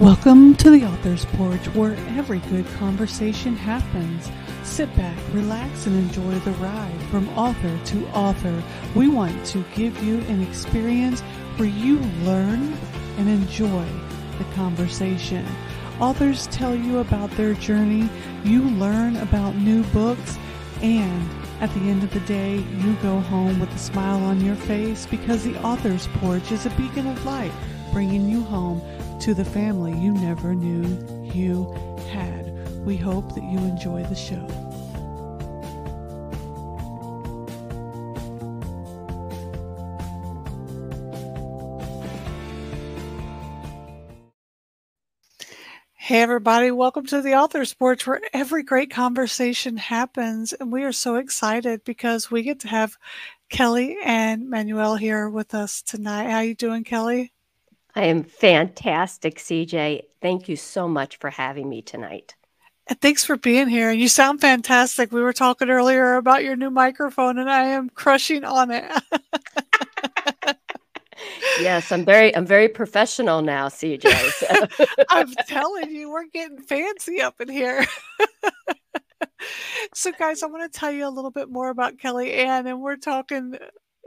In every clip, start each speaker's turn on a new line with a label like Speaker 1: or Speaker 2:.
Speaker 1: Welcome to the Author's Porch, where every good conversation happens. Sit back, relax, and enjoy the ride from author to author. We want to give you an experience where you learn and enjoy the conversation. Authors tell you about their journey, you learn about new books, and at the end of the day, you go home with a smile on your face because the Author's Porch is a beacon of light, bringing you home to the family you never knew you had. We hope that you enjoy the show. Hey, everybody, welcome to the Author's Porch, where every great conversation happens. And we are so excited because we get to have Kelly Anne Manuel here with us tonight. How you doing, Kelly?
Speaker 2: I am fantastic, CJ. Thank you so much for having me tonight.
Speaker 1: Thanks for being here. You sound fantastic. We were talking earlier about your new microphone, and I am crushing on it.
Speaker 2: yes, I'm very, I'm very professional now, CJ.
Speaker 1: So. I'm telling you, we're getting fancy up in here. so, guys, I want to tell you a little bit more about Kelly Anne, and we're talking.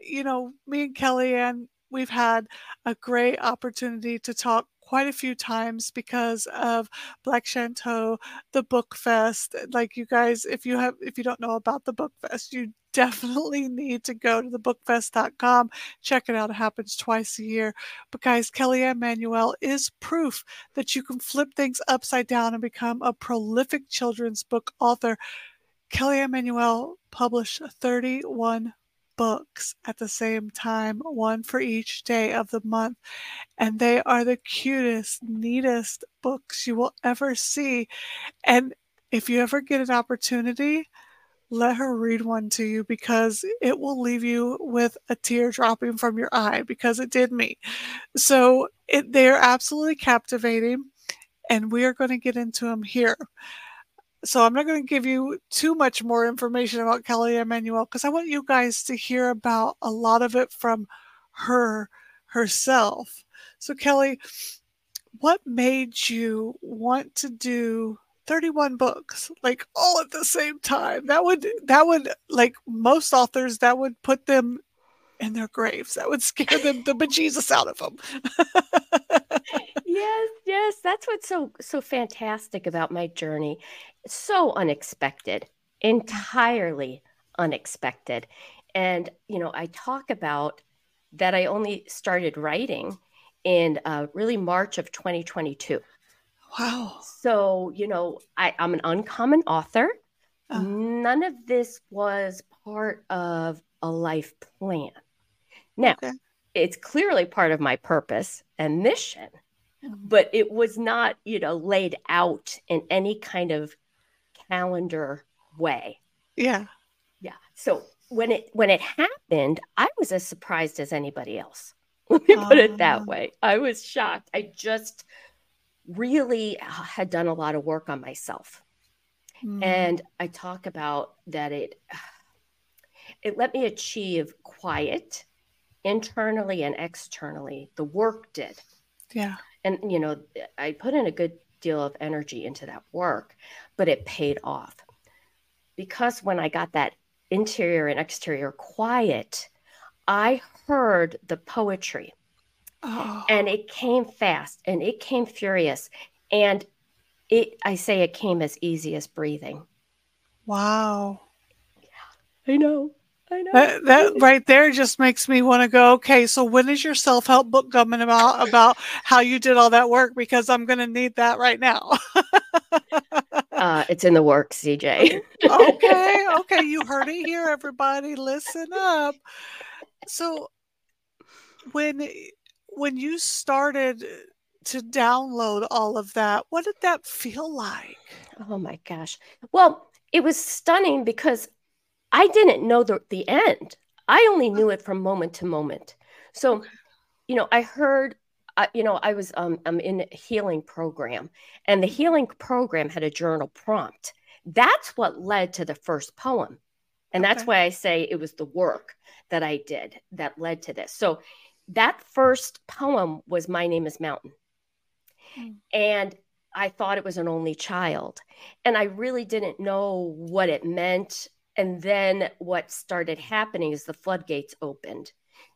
Speaker 1: You know, me and Kelly Anne we've had a great opportunity to talk quite a few times because of Black Chateau, the Book Fest. Like you guys, if you have if you don't know about the Book Fest, you definitely need to go to the bookfest.com. Check it out. It happens twice a year. But guys, Kelly Anne Manuel is proof that you can flip things upside down and become a prolific children's book author. Kelly Anne Manuel published 31 books at the same time, one for each day of the month. And they are the cutest, neatest books you will ever see. And if you ever get an opportunity, let her read one to you because it will leave you with a tear dropping from your eye because it did me. So it, they're absolutely captivating, and we are going to get into them here. So I'm not going to give you too much more information about Kelly Anne Manuel because I want you guys to hear about a lot of it from her herself. So Kelly, what made you want to do 31 books like all at the same time? That would that would like most authors that would put them in their graves. That would scare them the bejesus out of them.
Speaker 2: yes, yes, that's what's so so fantastic about my journey. so unexpected, entirely unexpected. And you know, I talk about that I only started writing in uh, really March of 2022.
Speaker 1: Wow.
Speaker 2: So, you know, I, I'm an uncommon author. Uh. None of this was part of a life plan. Now, okay. It's clearly part of my purpose and mission, mm-hmm. but it was not, you know, laid out in any kind of calendar way.
Speaker 1: Yeah.
Speaker 2: Yeah. So when it when it happened, I was as surprised as anybody else. Let me put it that ah. way. I was shocked. I just really had done a lot of work on myself. Mm. And I talk about that it it let me achieve quiet internally and externally. The work did.
Speaker 1: Yeah.
Speaker 2: And, you know, I put in a good deal of energy into that work, but it paid off. Because when I got that interior and exterior quiet, I heard the poetry. Oh. And it came fast and it came furious. And it I say it came as easy as breathing.
Speaker 1: Wow.
Speaker 2: Yeah, I know.
Speaker 1: That, that, right there just makes me want to go. Okay, so when is your self help book coming about about how you did all that work? Because I'm going to need that right now.
Speaker 2: uh, it's in the works, CJ.
Speaker 1: okay, okay, you heard it here, everybody. Listen up. So when when you started to download all of that, what did that feel like?
Speaker 2: Oh my gosh. Well, it was stunning because I didn't know the, the end. I only knew it from moment to moment. So, you know, I heard, uh, you know, I was um, I'm in a healing program, and the healing program had a journal prompt. That's what led to the first poem. And okay. that's why I say it was the work that I did that led to this. So that first poem was My Name is Mountain. Mm. And I thought it was an only child. And I really didn't know what it meant. And then what started happening is the floodgates opened.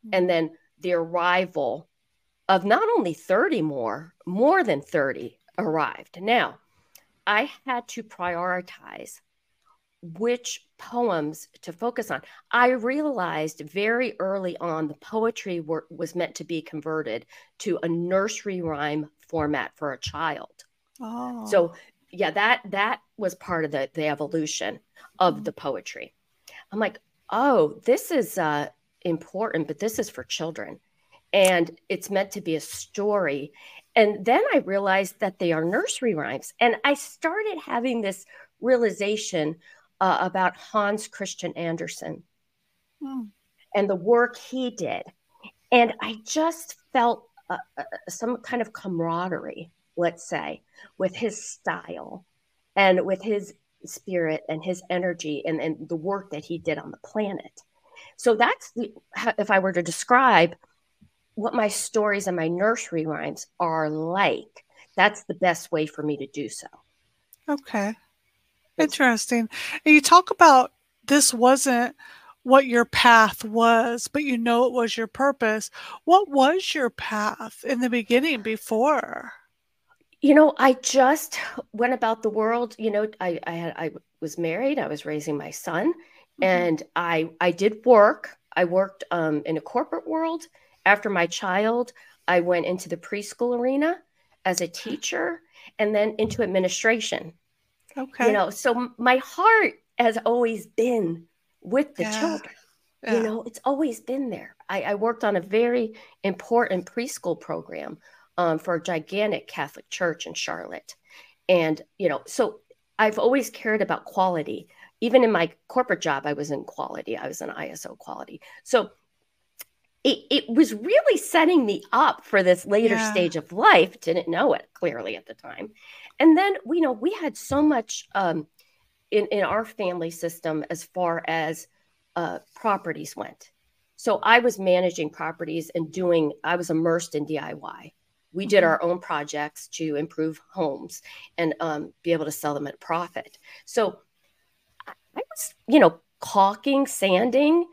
Speaker 2: Mm. And then the arrival of not only 30 more, more than 30 arrived. Now, I had to prioritize which poems to focus on. I realized very early on the poetry were, was meant to be converted to a nursery rhyme format for a child. Oh. So yeah, that that was part of the the evolution of the poetry. I'm like, oh, this is uh, important, but this is for children, and it's meant to be a story. And then I realized that they are nursery rhymes, and I started having this realization uh, about Hans Christian Andersen mm. and the work he did, and I just felt uh, uh, some kind of camaraderie let's say, with his style and with his spirit and his energy and, and the work that he did on the planet. So that's the, if I were to describe what my stories and my nursery rhymes are like, that's the best way for me to do so.
Speaker 1: Okay. Interesting. And you talk about this wasn't what your path was, but you know it was your purpose. What was your path in the beginning before?
Speaker 2: You know, I just went about the world. You know, I I had I was married. I was raising my son, mm-hmm. and I I did work. I worked um, in a corporate world. After my child, I went into the preschool arena as a teacher, and then into administration. Okay. You know, so my heart has always been with the yeah. children. Yeah. You know, it's always been there. I, I worked on a very important preschool program um, for a gigantic Catholic church in Charlotte. And, you know, so I've always cared about quality. Even in my corporate job, I was in quality, I was in ISO quality. So it, it was really setting me up for this later yeah. stage of life. Didn't know it clearly at the time. And then, you know, we had so much um, in, in our family system as far as uh, properties went. So I was managing properties and doing, I was immersed in DIY we did mm-hmm. our own projects to improve homes and um, be able to sell them at a profit. So I was, you know, caulking, sanding,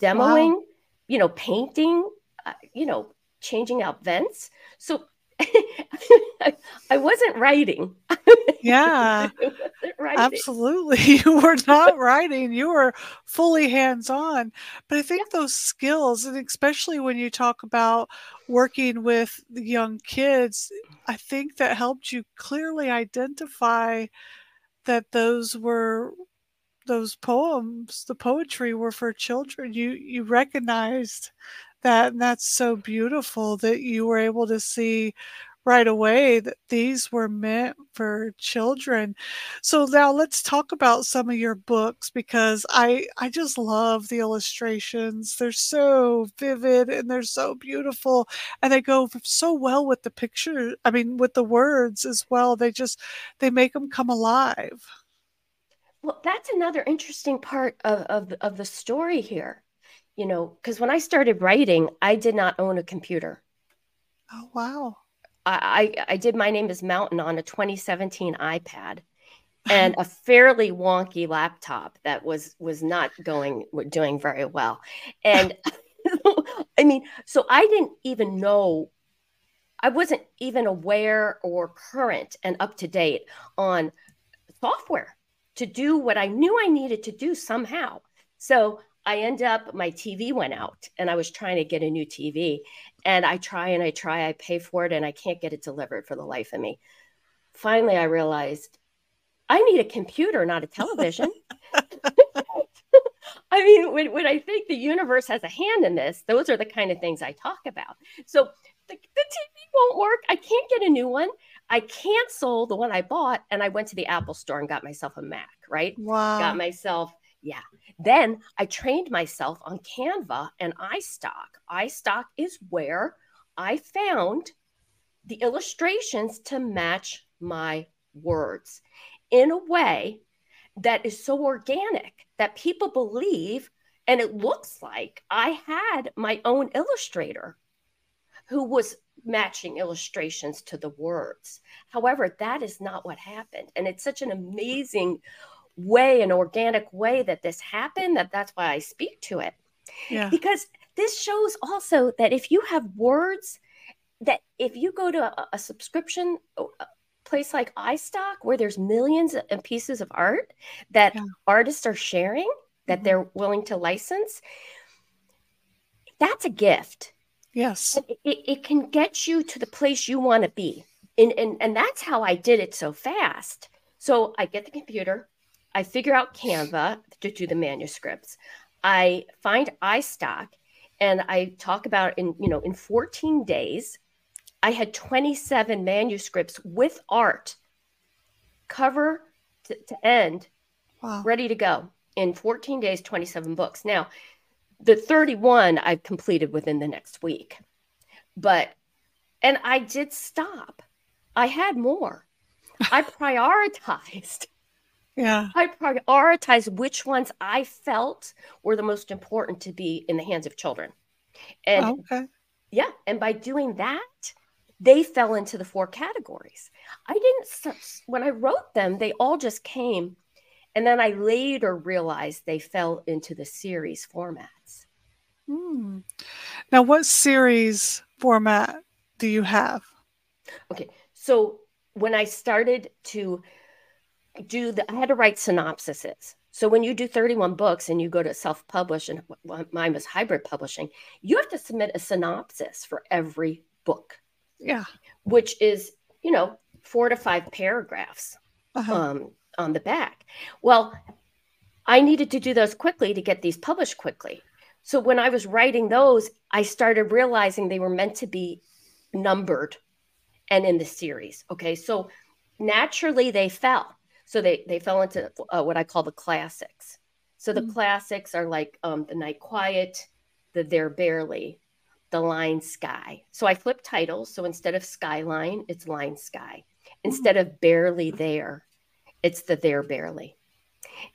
Speaker 2: demoing, wow. you know, painting, uh, you know, changing out vents. So I wasn't writing.
Speaker 1: Yeah, absolutely. You were not writing. You were fully hands on. But I think yeah. those skills, and especially when you talk about working with young kids, I think that helped you clearly identify that those were those poems, the poetry were for children. You you recognized that and that's so beautiful that you were able to see right away that these were meant for children. So now let's talk about some of your books because I I just love the illustrations. They're so vivid and they're so beautiful and they go so well with the picture. I mean with the words as well. They just they make them come alive.
Speaker 2: Well, that's another interesting part of of, of the story here. You know, because when I started writing, I did not own a computer.
Speaker 1: Oh wow.
Speaker 2: I, I did My Name is Mountain on a 2017 iPad and a fairly wonky laptop that was was not going doing very well. And I mean, so I didn't even know I wasn't even aware or current and up to date on software to do what I knew I needed to do somehow. So I end up, my TV went out and I was trying to get a new TV. And I try and I try, I pay for it and I can't get it delivered for the life of me. Finally, I realized I need a computer, not a television. I mean, when, when I think the universe has a hand in this, those are the kind of things I talk about. So the, the TV won't work. I can't get a new one. I canceled the one I bought and I went to the Apple store and got myself a Mac, right?
Speaker 1: Wow.
Speaker 2: Got myself yeah. Then I trained myself on Canva and iStock. iStock is where I found the illustrations to match my words in a way that is so organic that people believe and it looks like I had my own illustrator who was matching illustrations to the words. However, that is not what happened. And it's such an amazing way, an organic way that this happened that that's why I speak to it. Yeah. Because this shows also that if you have words that if you go to a, a subscription place like iStock where there's millions of pieces of art that yeah. artists are sharing that mm-hmm. they're willing to license, that's a gift.
Speaker 1: Yes.
Speaker 2: It, it, it, can get you to the place you want to be. And, and, and that's how I did it so fast. So I get the computer, I figure out Canva to do the manuscripts. I find iStock and I talk about in, you know, in 14 days, I had 27 manuscripts with art, cover to, to end, wow. ready to go in 14 days, 27 books. Now, the 31 I've completed within the next week. But, and I did stop. I had more. I prioritized.
Speaker 1: Yeah.
Speaker 2: I prioritized which ones I felt were the most important to be in the hands of children. And oh, okay. yeah, and by doing that, they fell into the four categories. I didn't when I wrote them, they all just came and then I later realized they fell into the series formats.
Speaker 1: Hmm. Now, what series format do you have?
Speaker 2: Okay. So when I started to do the, I had to write synopsises. So when you do 31 books and you go to self publish, and mine was hybrid publishing, you have to submit a synopsis for every book.
Speaker 1: Yeah.
Speaker 2: Which is, you know, four to five paragraphs. Uh-huh. Um, on the back. Well, I needed to do those quickly to get these published quickly. So when I was writing those, I started realizing they were meant to be numbered and in the series. Okay. So naturally they fell. So they, they fell into uh, what I call the classics. So the mm-hmm. classics are like um, The Night Quiet, The There Barely, The Line Sky. So I flip titles. So instead of Skyline, it's Line Sky. Instead of Barely There, it's the there barely.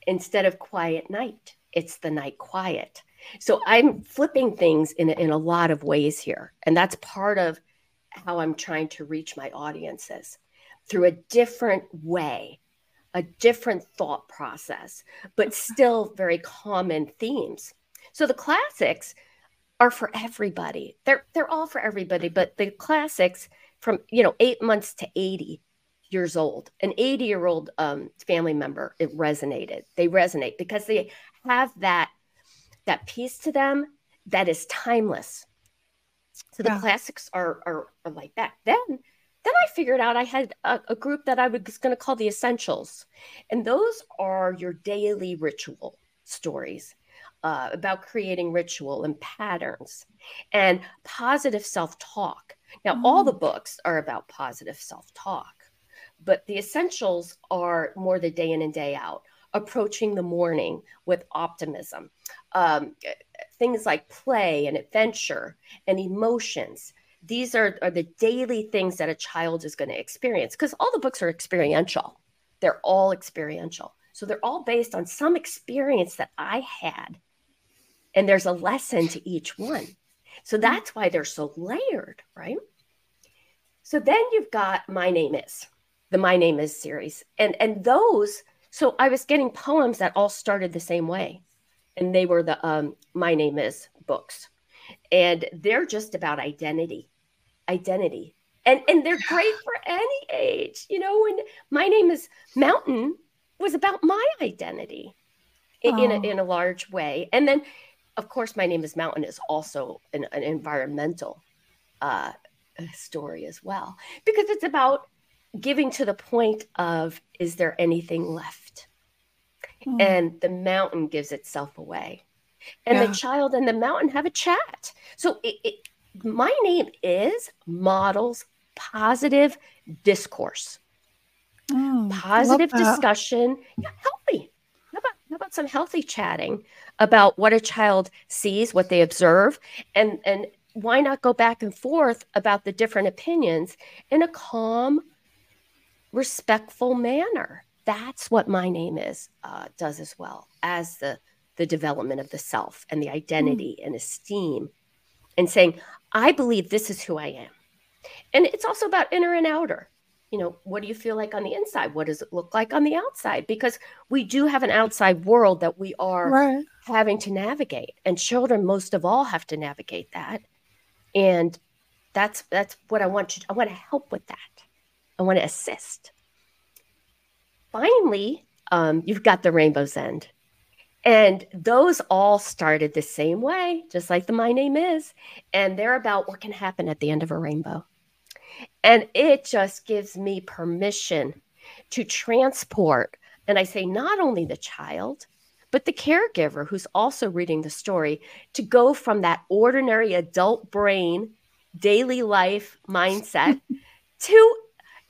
Speaker 2: Instead of quiet night, it's the night quiet. So I'm flipping things in, in a lot of ways here. And that's part of how I'm trying to reach my audiences through a different way, a different thought process, but still very common themes. So the classics are for everybody. They're they're all for everybody, but the classics from, you know, 8 months to 80 years old, an 80 year old um, family member, it resonated. They resonate because they have that that piece to them that is timeless. So the yeah. classics are, are, are like that. Then then I figured out I had a, a group that I was going to call the essentials, and those are your daily ritual stories. Uh, about creating ritual and patterns and positive self talk. Now, mm. all the books are about positive self talk but the essentials are more the day in and day out approaching the morning with optimism um, things like play and adventure and emotions these are, are the daily things that a child is going to experience because all the books are experiential they're all experiential so they're all based on some experience that i had and there's a lesson to each one so that's why they're so layered right so then you've got my name is the My Name Is series. And and those, so I was getting poems that all started the same way. And they were the um, My Name Is books. And they're just about identity. Identity. And and they're great for any age. You know, when My Name Is Mountain was about my identity in, oh. in, a, oh. in a large way. And then of course, my name is Mountain is also an, an environmental uh, story as well, because it's about giving to the point of is there anything left mm. and the mountain gives itself away and yeah. the child and the mountain have a chat so it, it, my name is models positive discourse. Mm, positive discussion. Yeah, healthy. How about, how about some healthy chatting about what a child sees what they observe and and why not go back and forth about the different opinions in a calm respectful manner. That's what my name is uh, does as well as the the development of the self and the identity mm. and esteem, and saying, I believe this is who I am. And it's also about inner and outer. You know, what do you feel like on the inside? What does it look like on the outside? Because we do have an outside world that we are right. having to navigate. And children, most of all, have to navigate that. And that's that's what I want to I want to help with that. I want to assist. Finally, um, you've got the rainbow's end. And those all started the same way, just like the My Name Is. And they're about what can happen at the end of a rainbow. And it just gives me permission to transport, and I say not only the child, but the caregiver who's also reading the story to go from that ordinary adult brain, daily life mindset to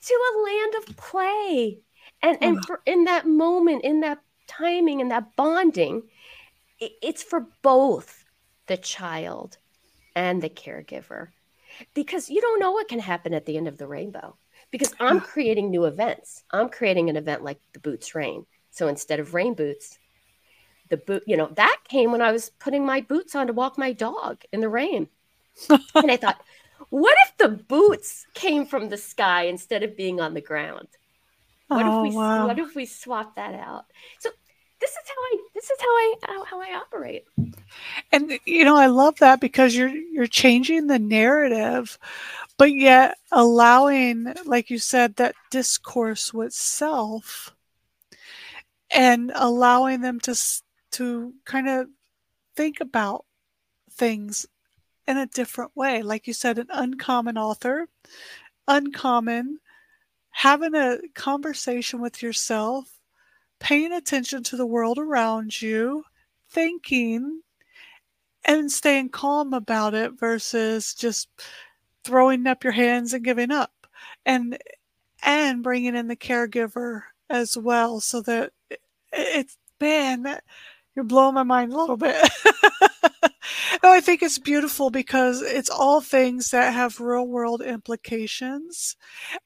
Speaker 2: to a land of play. And and for, in that moment, in that timing and that bonding, it's for both the child and the caregiver because you don't know what can happen at the end of the rainbow because I'm creating new events. I'm creating an event like the boots rain. So instead of rain boots, the boot, you know, that came when I was putting my boots on to walk my dog in the rain. and I thought, what if the boots came from the sky instead of being on the ground? What oh, if we wow. what if we swap that out? So this is how I this is how I how, how I operate.
Speaker 1: And you know, I love that because you're you're changing the narrative, but yet allowing, like you said, that discourse with self and allowing them to to kind of think about things in a different way. Like you said, an uncommon author, uncommon, having a conversation with yourself, paying attention to the world around you, thinking, and staying calm about it versus just throwing up your hands and giving up. And and bringing in the caregiver as well so that it's man you're blowing my mind a little bit. no, I think it's beautiful because it's all things that have real world implications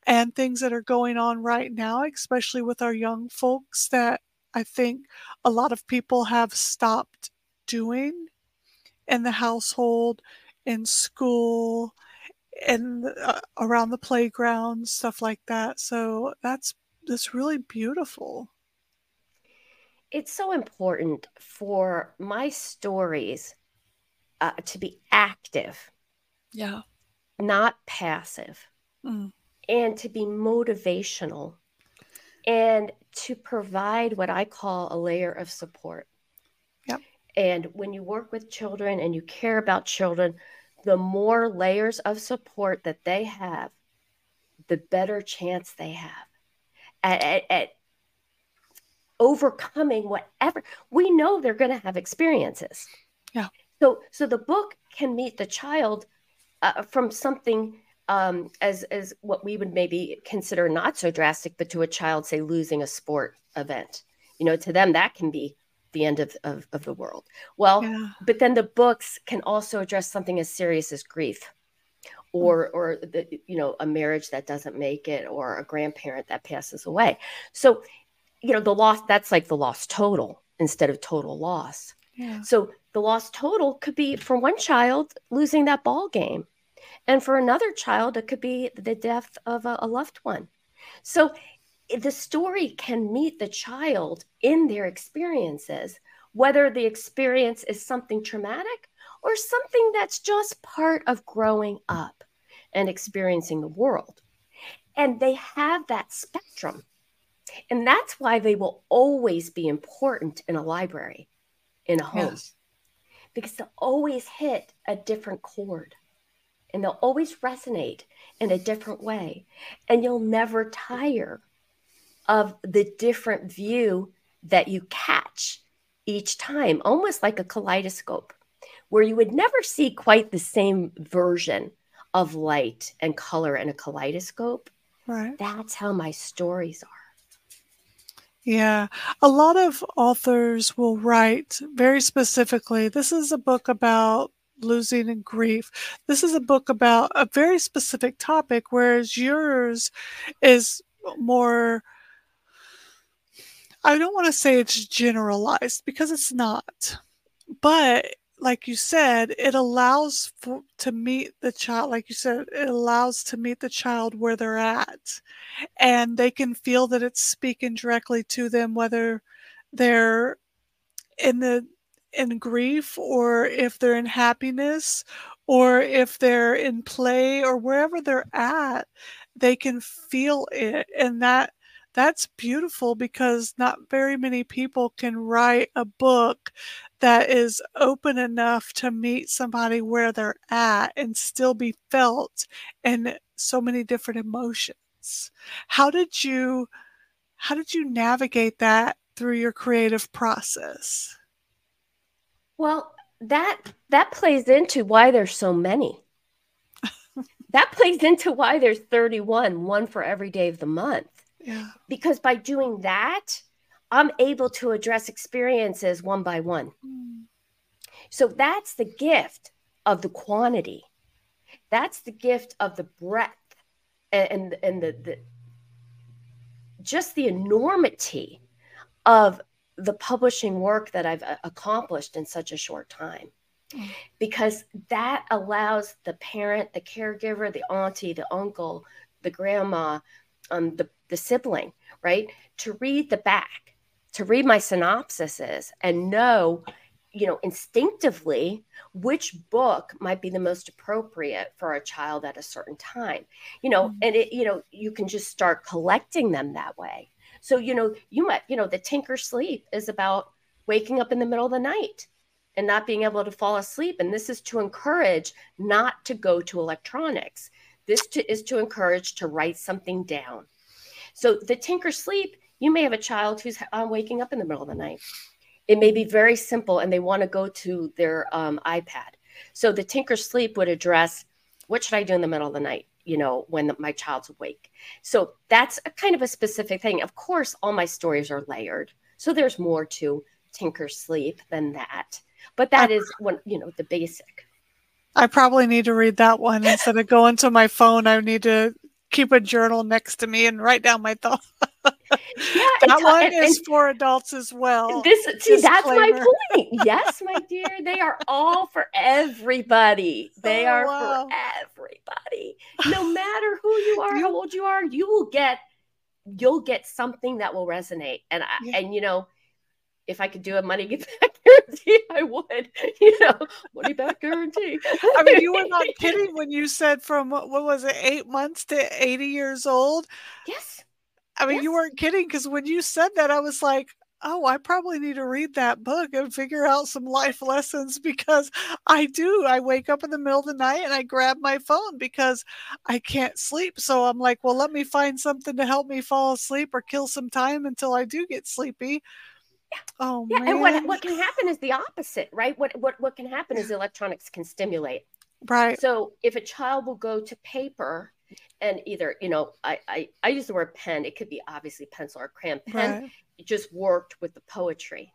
Speaker 1: and things that are going on right now, especially with our young folks that I think a lot of people have stopped doing in the household, in school, and uh, around the playground, stuff like that. So that's that's really beautiful
Speaker 2: it's so important for my stories uh, to be active.
Speaker 1: Yeah.
Speaker 2: Not passive. Mm. And to be motivational and to provide what I call a layer of support.
Speaker 1: Yep.
Speaker 2: And when you work with children and you care about children, the more layers of support that they have, the better chance they have at, at, at overcoming whatever we know they're going to have experiences
Speaker 1: yeah
Speaker 2: so so the book can meet the child uh, from something um, as as what we would maybe consider not so drastic but to a child say losing a sport event. You know to them that can be the end of, of, of the world. Well yeah. but then the books can also address something as serious as grief or or the you know a marriage that doesn't make it or a grandparent that passes away. So you know the loss that's like the loss total instead of total loss.
Speaker 1: Yeah.
Speaker 2: so the loss total could be for one child losing that ball game and for another child it could be the death of a, a loved one. So the story can meet the child in their experiences whether the experience is something traumatic or something that's just part of growing up and experiencing the world. And they have that spectrum and that's why they will always be important in a library, in a home, yes. Because they'll always hit a different chord and they'll always resonate in a different way. And you'll never tire of the different view that you catch each time, almost like a kaleidoscope, where you would never see quite the same version of light and color in a kaleidoscope.
Speaker 1: Right.
Speaker 2: That's how my stories are.
Speaker 1: Yeah, a lot of authors will write very specifically. This is a book about losing and grief. This is a book about a very specific topic, whereas yours is more, I don't want to say it's generalized because it's not. But like you said, it allows for, to meet the child, like you said, it allows to meet the child where they're at. And they can feel that it's speaking directly to them, whether they're in the in grief or if they're in happiness or if they're in play or wherever they're at they can feel it and that that's beautiful because not very many people can write a book that is open enough to meet somebody where they're at and still be felt in so many different emotions. How did you how did you navigate that through your creative process?
Speaker 2: Well that that plays into why there's so many. That plays into why there's 31 one for every day of the month
Speaker 1: yeah.
Speaker 2: because by doing that i'm able to address experiences one by one mm. so that's the gift of the quantity that's the gift of the breadth and and, and the, the just the enormity of the publishing work that I've uh, accomplished in such a short time. Mm. Because that allows the parent, the caregiver, the auntie, the uncle, the grandma, um, the, the sibling, right, to read the back, to read my synopsises and know, you know, instinctively which book might be the most appropriate for a child at a certain time. You know, mm-hmm. and it, you know, you can just start collecting them that way so, you know, you might, you know, the tinker sleep is about waking up in the middle of the night and not being able to fall asleep. And this is to encourage not to go to electronics. This to, is to encourage to write something down. So, the tinker sleep, you may have a child who's uh, waking up in the middle of the night. It may be very simple and they want to go to their um, iPad. So, the tinker sleep would address what should I do in the middle of the night? you know, when the, my child's awake. So that's a kind of a specific thing. Of course, all my stories are layered. So there's more to Tinker Sleep than that. But that is I, one, you know, the basic.
Speaker 1: I probably need to read that one instead of going to my phone. I need to keep a journal next to me and write down my thoughts. Yeah, that uh, one and, is and for adults as well.
Speaker 2: This see, that's my point. Yes, my dear, they are all for everybody. They oh, are wow. for everybody. No matter who you are, how old you are, you will get you'll get something that will resonate. And I, yeah. and you know, if I could do a money get back guarantee, I would. You know, money back guarantee.
Speaker 1: I mean, you were not kidding when you said from what was it, eight months to eighty years old.
Speaker 2: Yes.
Speaker 1: I mean, yes. you weren't kidding because when you said that, I was like, oh, I probably need to read that book and figure out some life lessons because I do. I wake up in the middle of the night and I grab my phone because I can't sleep. So I'm like, well, let me find something to help me fall asleep or kill some time until I do get sleepy. Oh
Speaker 2: yeah,
Speaker 1: man.
Speaker 2: and what what can happen is the opposite, right? What what what can happen is electronics can stimulate.
Speaker 1: Right.
Speaker 2: So if a child will go to paper and either you know I, I i use the word pen it could be obviously pencil or crayon pen right. it just worked with the poetry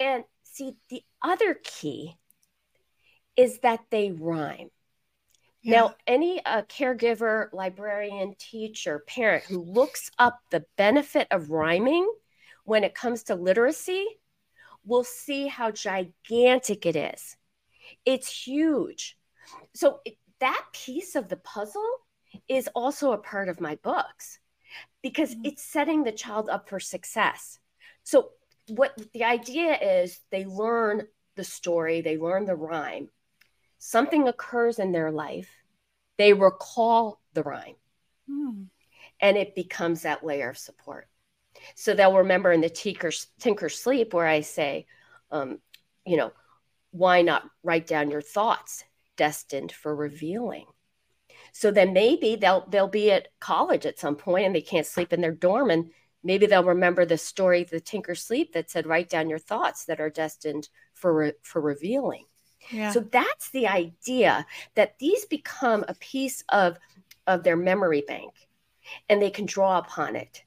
Speaker 2: and see the other key is that they rhyme yeah. now any uh, caregiver librarian teacher parent who looks up the benefit of rhyming when it comes to literacy we'll see how gigantic it is it's huge so it, that piece of the puzzle is also a part of my books because mm-hmm. it's setting the child up for success. So, what the idea is they learn the story, they learn the rhyme. Something occurs in their life, they recall the rhyme, mm. and it becomes that layer of support. So they'll remember in the Tinker, Tinker Sleep where I say, um, you know, why not write down your thoughts destined for revealing? So then maybe they'll they'll be at college at some point and they can't sleep in their dorm and maybe they'll remember the story the Tinker Sleep that said write down your thoughts that are destined for re- for revealing. Yeah. So that's the idea that these become a piece of of their memory bank and they can draw upon it.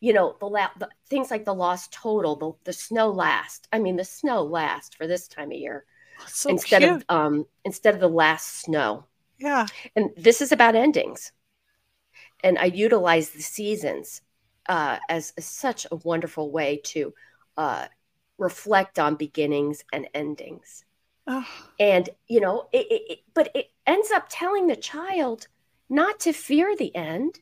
Speaker 2: You know, the, la- the things like the lost total, the, the snow last. I mean, the snow last for this time of year so instead cute. of um instead of the last snow.
Speaker 1: Yeah.
Speaker 2: And this is about endings. And I utilize the seasons uh, as, as, such a wonderful way to uh, reflect on beginnings and endings.
Speaker 1: Oh.
Speaker 2: And, you know, it, it, it, but it ends up telling the child not to fear the end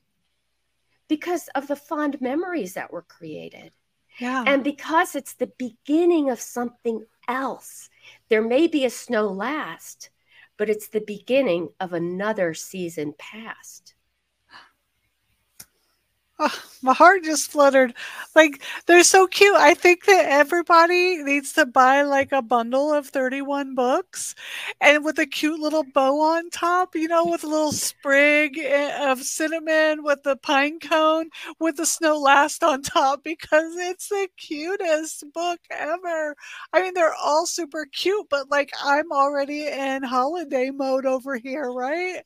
Speaker 2: because of the fond memories that were created.
Speaker 1: Yeah.
Speaker 2: And because it's the beginning of something else. There may be a snow last, but it's the beginning of another season past.
Speaker 1: Oh, my heart just fluttered. Like they're so cute. I think that everybody needs to buy like a bundle of 31 books and with a cute little bow on top, you know, with a little sprig eh, of cinnamon with the pine cone with the snow last on top because it's the cutest book ever. I mean, they're all super cute, but like I'm already in holiday mode over here, right?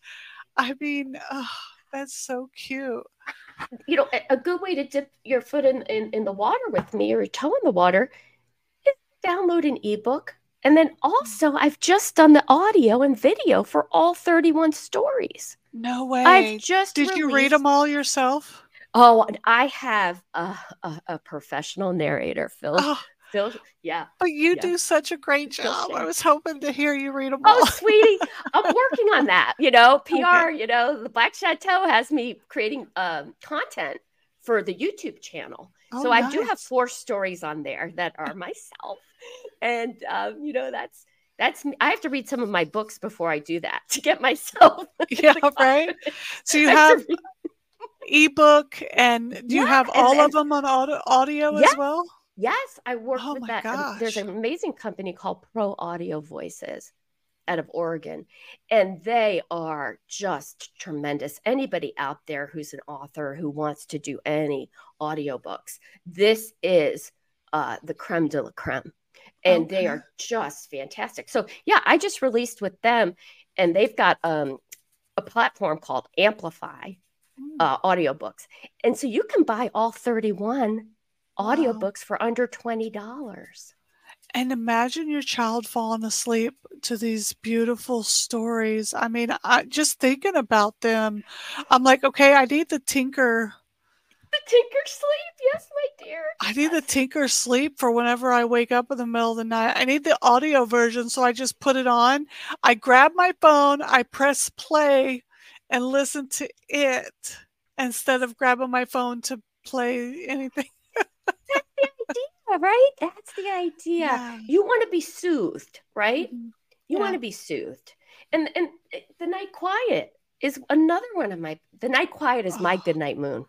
Speaker 1: I mean, oh, that's so cute
Speaker 2: you know, a, good way to dip your foot in, in, in the water with me or your toe in the water is download an ebook. And then also, I've just done the audio and video for all 31 stories.
Speaker 1: No way.
Speaker 2: I've just
Speaker 1: Did
Speaker 2: released...
Speaker 1: you read them all yourself?
Speaker 2: Oh, I have a, a, a professional narrator, Phil.
Speaker 1: Oh,
Speaker 2: Phil, yeah.
Speaker 1: But you
Speaker 2: yeah.
Speaker 1: do such a great job. I was hoping to hear you read them all.
Speaker 2: Oh, sweetie, I'm working on that. You know, PR. Okay. You know, the Black Chateau has me creating um, content for the YouTube channel.
Speaker 1: Oh,
Speaker 2: so
Speaker 1: nice.
Speaker 2: I do have four stories on there that are myself, and um, you know that's that's I have to read some of my books before I do that to get myself.
Speaker 1: yeah, right. So you have ebook, and do you
Speaker 2: yeah,
Speaker 1: have
Speaker 2: and,
Speaker 1: all of them on audio, audio
Speaker 2: yeah.
Speaker 1: as well?
Speaker 2: Yes, I work
Speaker 1: Oh
Speaker 2: with that. um, There's an amazing company called Pro Audio Voices out of Oregon, and they are just tremendous. Anybody out there who's an author who wants to do any audiobooks, this is uh, the creme de la creme. And they are just fantastic. So, yeah, I just released with them, and they've got um, a platform called Amplify
Speaker 1: Mm.
Speaker 2: uh, audiobooks. And so you can buy all 31
Speaker 1: Wow.
Speaker 2: audiobooks for under $20.
Speaker 1: And imagine your child falling asleep to these beautiful stories. I mean, I just thinking about them, I'm like, okay, I need the Tinker.
Speaker 2: The Tinker Sleep, yes, my dear.
Speaker 1: I need the Tinker sleep for whenever I wake up in the middle of the night. I need the audio version, so I just put it on. I grab my phone, I press play, and listen to it instead of grabbing my phone to play anything.
Speaker 2: That's the idea, right? That's the idea.
Speaker 1: Yeah.
Speaker 2: You want to be soothed, right?
Speaker 1: Mhm.
Speaker 2: You want to be soothed. And and the night quiet is another one of my the night quiet is my
Speaker 1: Oh.
Speaker 2: good night moon.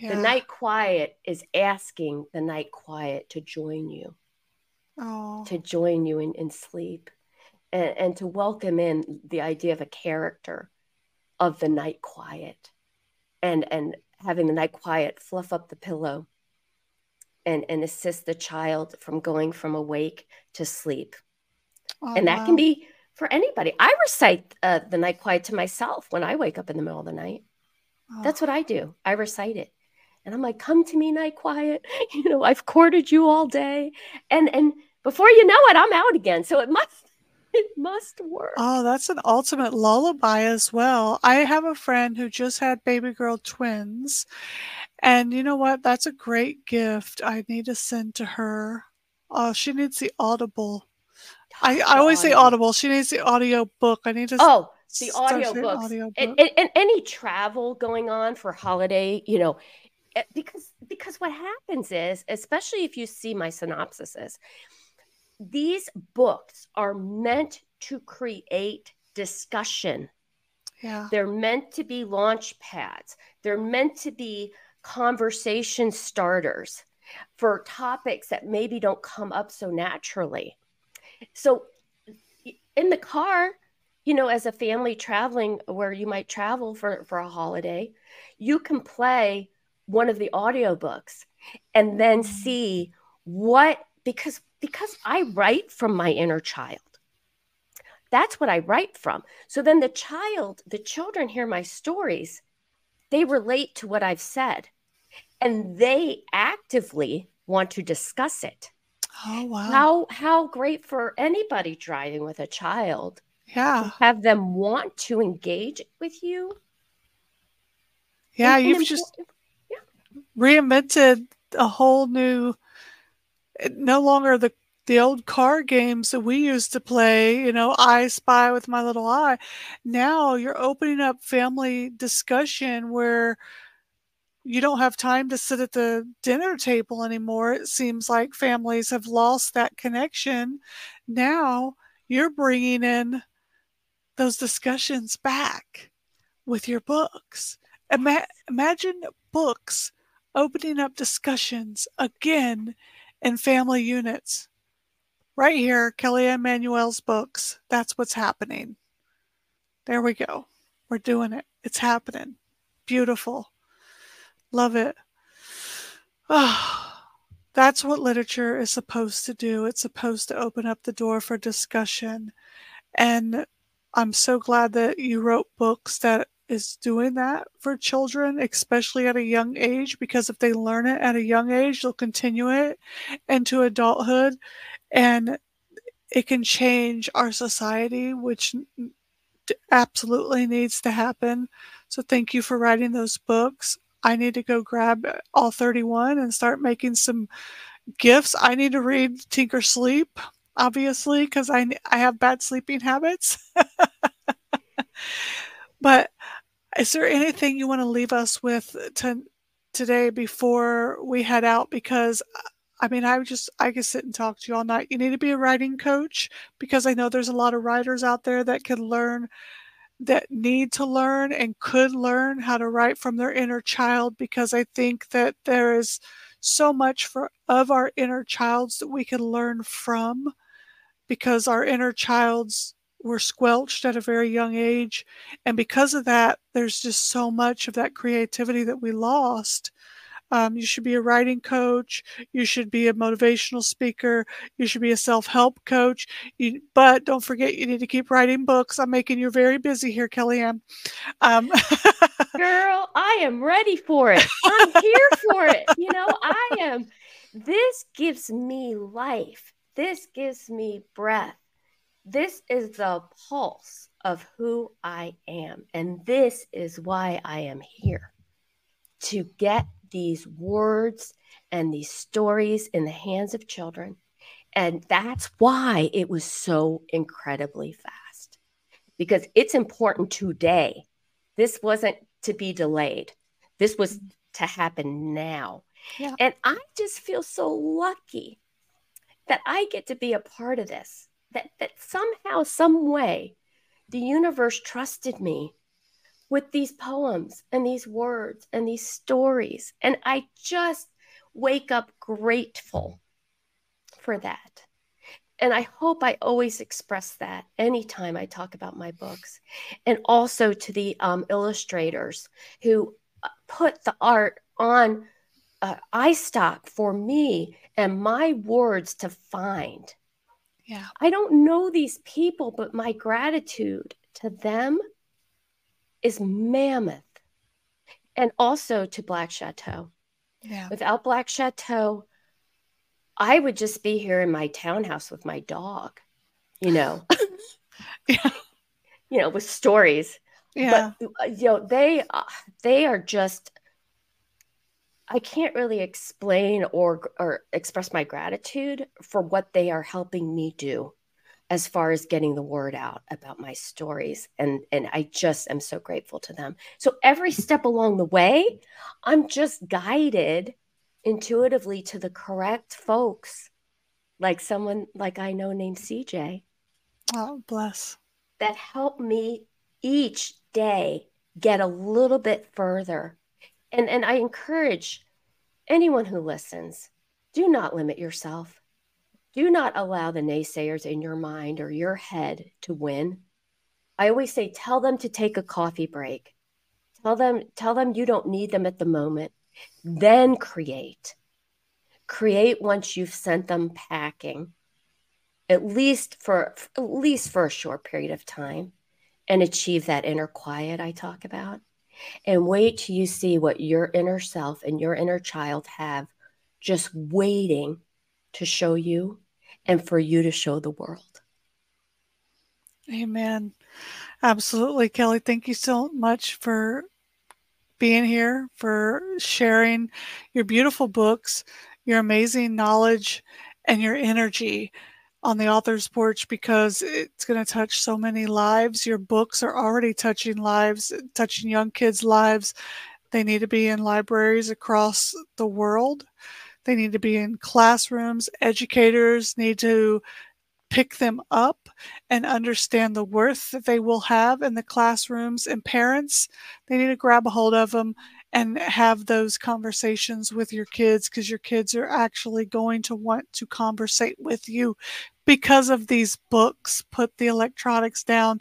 Speaker 1: Yeah.
Speaker 2: The night quiet is asking the night quiet to join you.
Speaker 1: Oh.
Speaker 2: to join you in, in sleep and, and to welcome in the idea of a character of the night quiet and and having the night quiet fluff up the pillow and and assist the child from going from awake to sleep.
Speaker 1: Oh,
Speaker 2: and that
Speaker 1: wow.
Speaker 2: can be for anybody. I recite uh, the night quiet to myself when i wake up in the middle of the night. That's
Speaker 1: Oh.
Speaker 2: what i do. I recite it. And i'm like come to me night quiet. You know i've courted you all day. And and before you know it i'm out again. So it must it must work
Speaker 1: Oh, that's an ultimate lullaby as well. I have a friend who just had baby girl twins. And you know what? That's a great gift I need to send to her. Oh, she needs the audible. I, I always say audible. She needs the audio book. I need to
Speaker 2: oh the audio books and,
Speaker 1: book.
Speaker 2: and, and any travel going on for holiday you know eh, because because what happens is especially if you see my synopsises these books are meant to create discussion.
Speaker 1: Yeah.
Speaker 2: they're meant to be launch pads. They're meant to be conversation starters for topics that maybe don't come up so naturally. So in the car you know as a family traveling where you might travel for for a holiday you can play one of the audiobooks and then mm. see what because because i write from my inner child that's what i write from so then the child the children hear my stories they relate to what i've said and they actively want to discuss it
Speaker 1: Oh, wow.
Speaker 2: how how great for anybody driving with a child
Speaker 1: yeah.
Speaker 2: have them want to engage with you
Speaker 1: Yeah.
Speaker 2: in
Speaker 1: You've
Speaker 2: impor-
Speaker 1: just reinvented a whole new, no longer the the old card games that we used to play, you know, I spy with my little eye. Now you're opening up family discussion where you don't have time to sit at the dinner table anymore. It seems like families have lost that connection. Now you're bringing in those discussions back with your books. Ima- imagine books opening up discussions again in family units. Right here, Kelly Anne Manuel's books. That's what's happening. There we go. We're doing it. It's happening. Beautiful. Love it. Oh, that's what literature is supposed to do. It's supposed to open up the door for discussion. And I'm so glad that you wrote books that is doing that for children, especially at a young age, because if they learn it at a young age, they'll continue it into adulthood and it can change our society, which absolutely needs to happen. So, thank you for writing those books. I need to go grab all 31 and start making some gifts. I need to read Tinker Sleep, obviously, because I, I have bad sleeping habits. but is there anything you want to leave us with uh, to, today before we head out? Because uh, I mean, I just I could sit and talk to you all night. You need to be a writing coach because I know there's a lot of writers out there that can learn that need to learn and could learn how to write from their inner child because I think that there is so much for of our inner childs that we can learn from because our inner childs were squelched at a very young age and because of that there's just so much of that creativity that we lost um, you should be a writing coach. You should be a motivational speaker. You should be a self help coach. You, but don't forget, you need to keep writing books. I'm making you very busy here, Kelly Anne. Um,
Speaker 2: Girl, I am ready for it. I'm here for it. You know, I am. This gives me life. This gives me breath. This is the pulse of who I am. And this is why I am here to get these words and these stories in the hands of children. And that's why it was so incredibly fast because it's important today. This wasn't to be delayed, this was mm-hmm. to happen now. Yeah. And I just feel so lucky that I get to be a part of this, that, that somehow, some way, the universe trusted me with these poems and these words and these stories. And I just wake up grateful for that. And I hope I always express that anytime I talk about my books. And also to the um, illustrators who uh, put the art on uh, iStock for me and my words to find.
Speaker 1: Yeah.
Speaker 2: I don't know these people, but my gratitude to them is mammoth. And also to Black Chateau.
Speaker 1: Yeah.
Speaker 2: Without Black Chateau, I would just be here in my townhouse with my dog, you know.
Speaker 1: yeah.
Speaker 2: You know, with stories.
Speaker 1: Yeah.
Speaker 2: But uh, you know, they uh, they are just I can't really explain or or express my gratitude for what they are helping me do as far as getting the word out about my stories and and I just am so grateful to them. So every step along the way, I'm just guided intuitively to the correct folks like someone like I know named CJ.
Speaker 1: Oh, bless.
Speaker 2: That help me each day get a little bit further. And and I encourage anyone who listens, do not limit yourself do not allow the naysayers in your mind or your head to win. I always say tell them to take a coffee break. Tell them tell them you don't need them at the moment. Then create. Create once you've sent them packing. At least for at least for a short period of time and achieve that inner quiet I talk about. And wait till you see what your inner self and your inner child have just waiting to show you and for you to show the world.
Speaker 1: Amen. Absolutely, Kelly. Thank you so much for being here, for sharing your beautiful books, your amazing knowledge, and your energy on the author's porch because it's going to touch so many lives. Your books are already touching lives, touching young kids' lives. They need to be in libraries across the world. They need to be in classrooms. Educators need to pick them up and understand the worth that they will have in the classrooms. And parents, they need to grab a hold of them and have those conversations with your kids because your kids are actually going to want to conversate with you because of these books. Put the electronics down,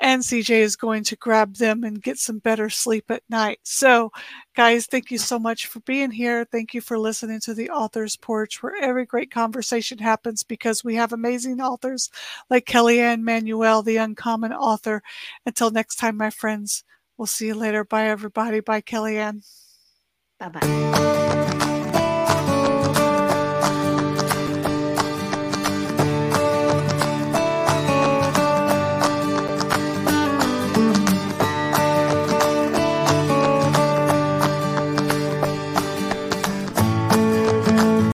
Speaker 1: and CJ is going to grab them and get some better sleep at night. So, guys, thank you so much for being here. Thank you for listening to the Author's Porch, where every great conversation happens because we have amazing authors like Kelly Anne Manuel, the uncommon author. Until next time, my friends. We'll see you later. Bye, everybody. Bye, Kelly Anne.
Speaker 2: Bye bye.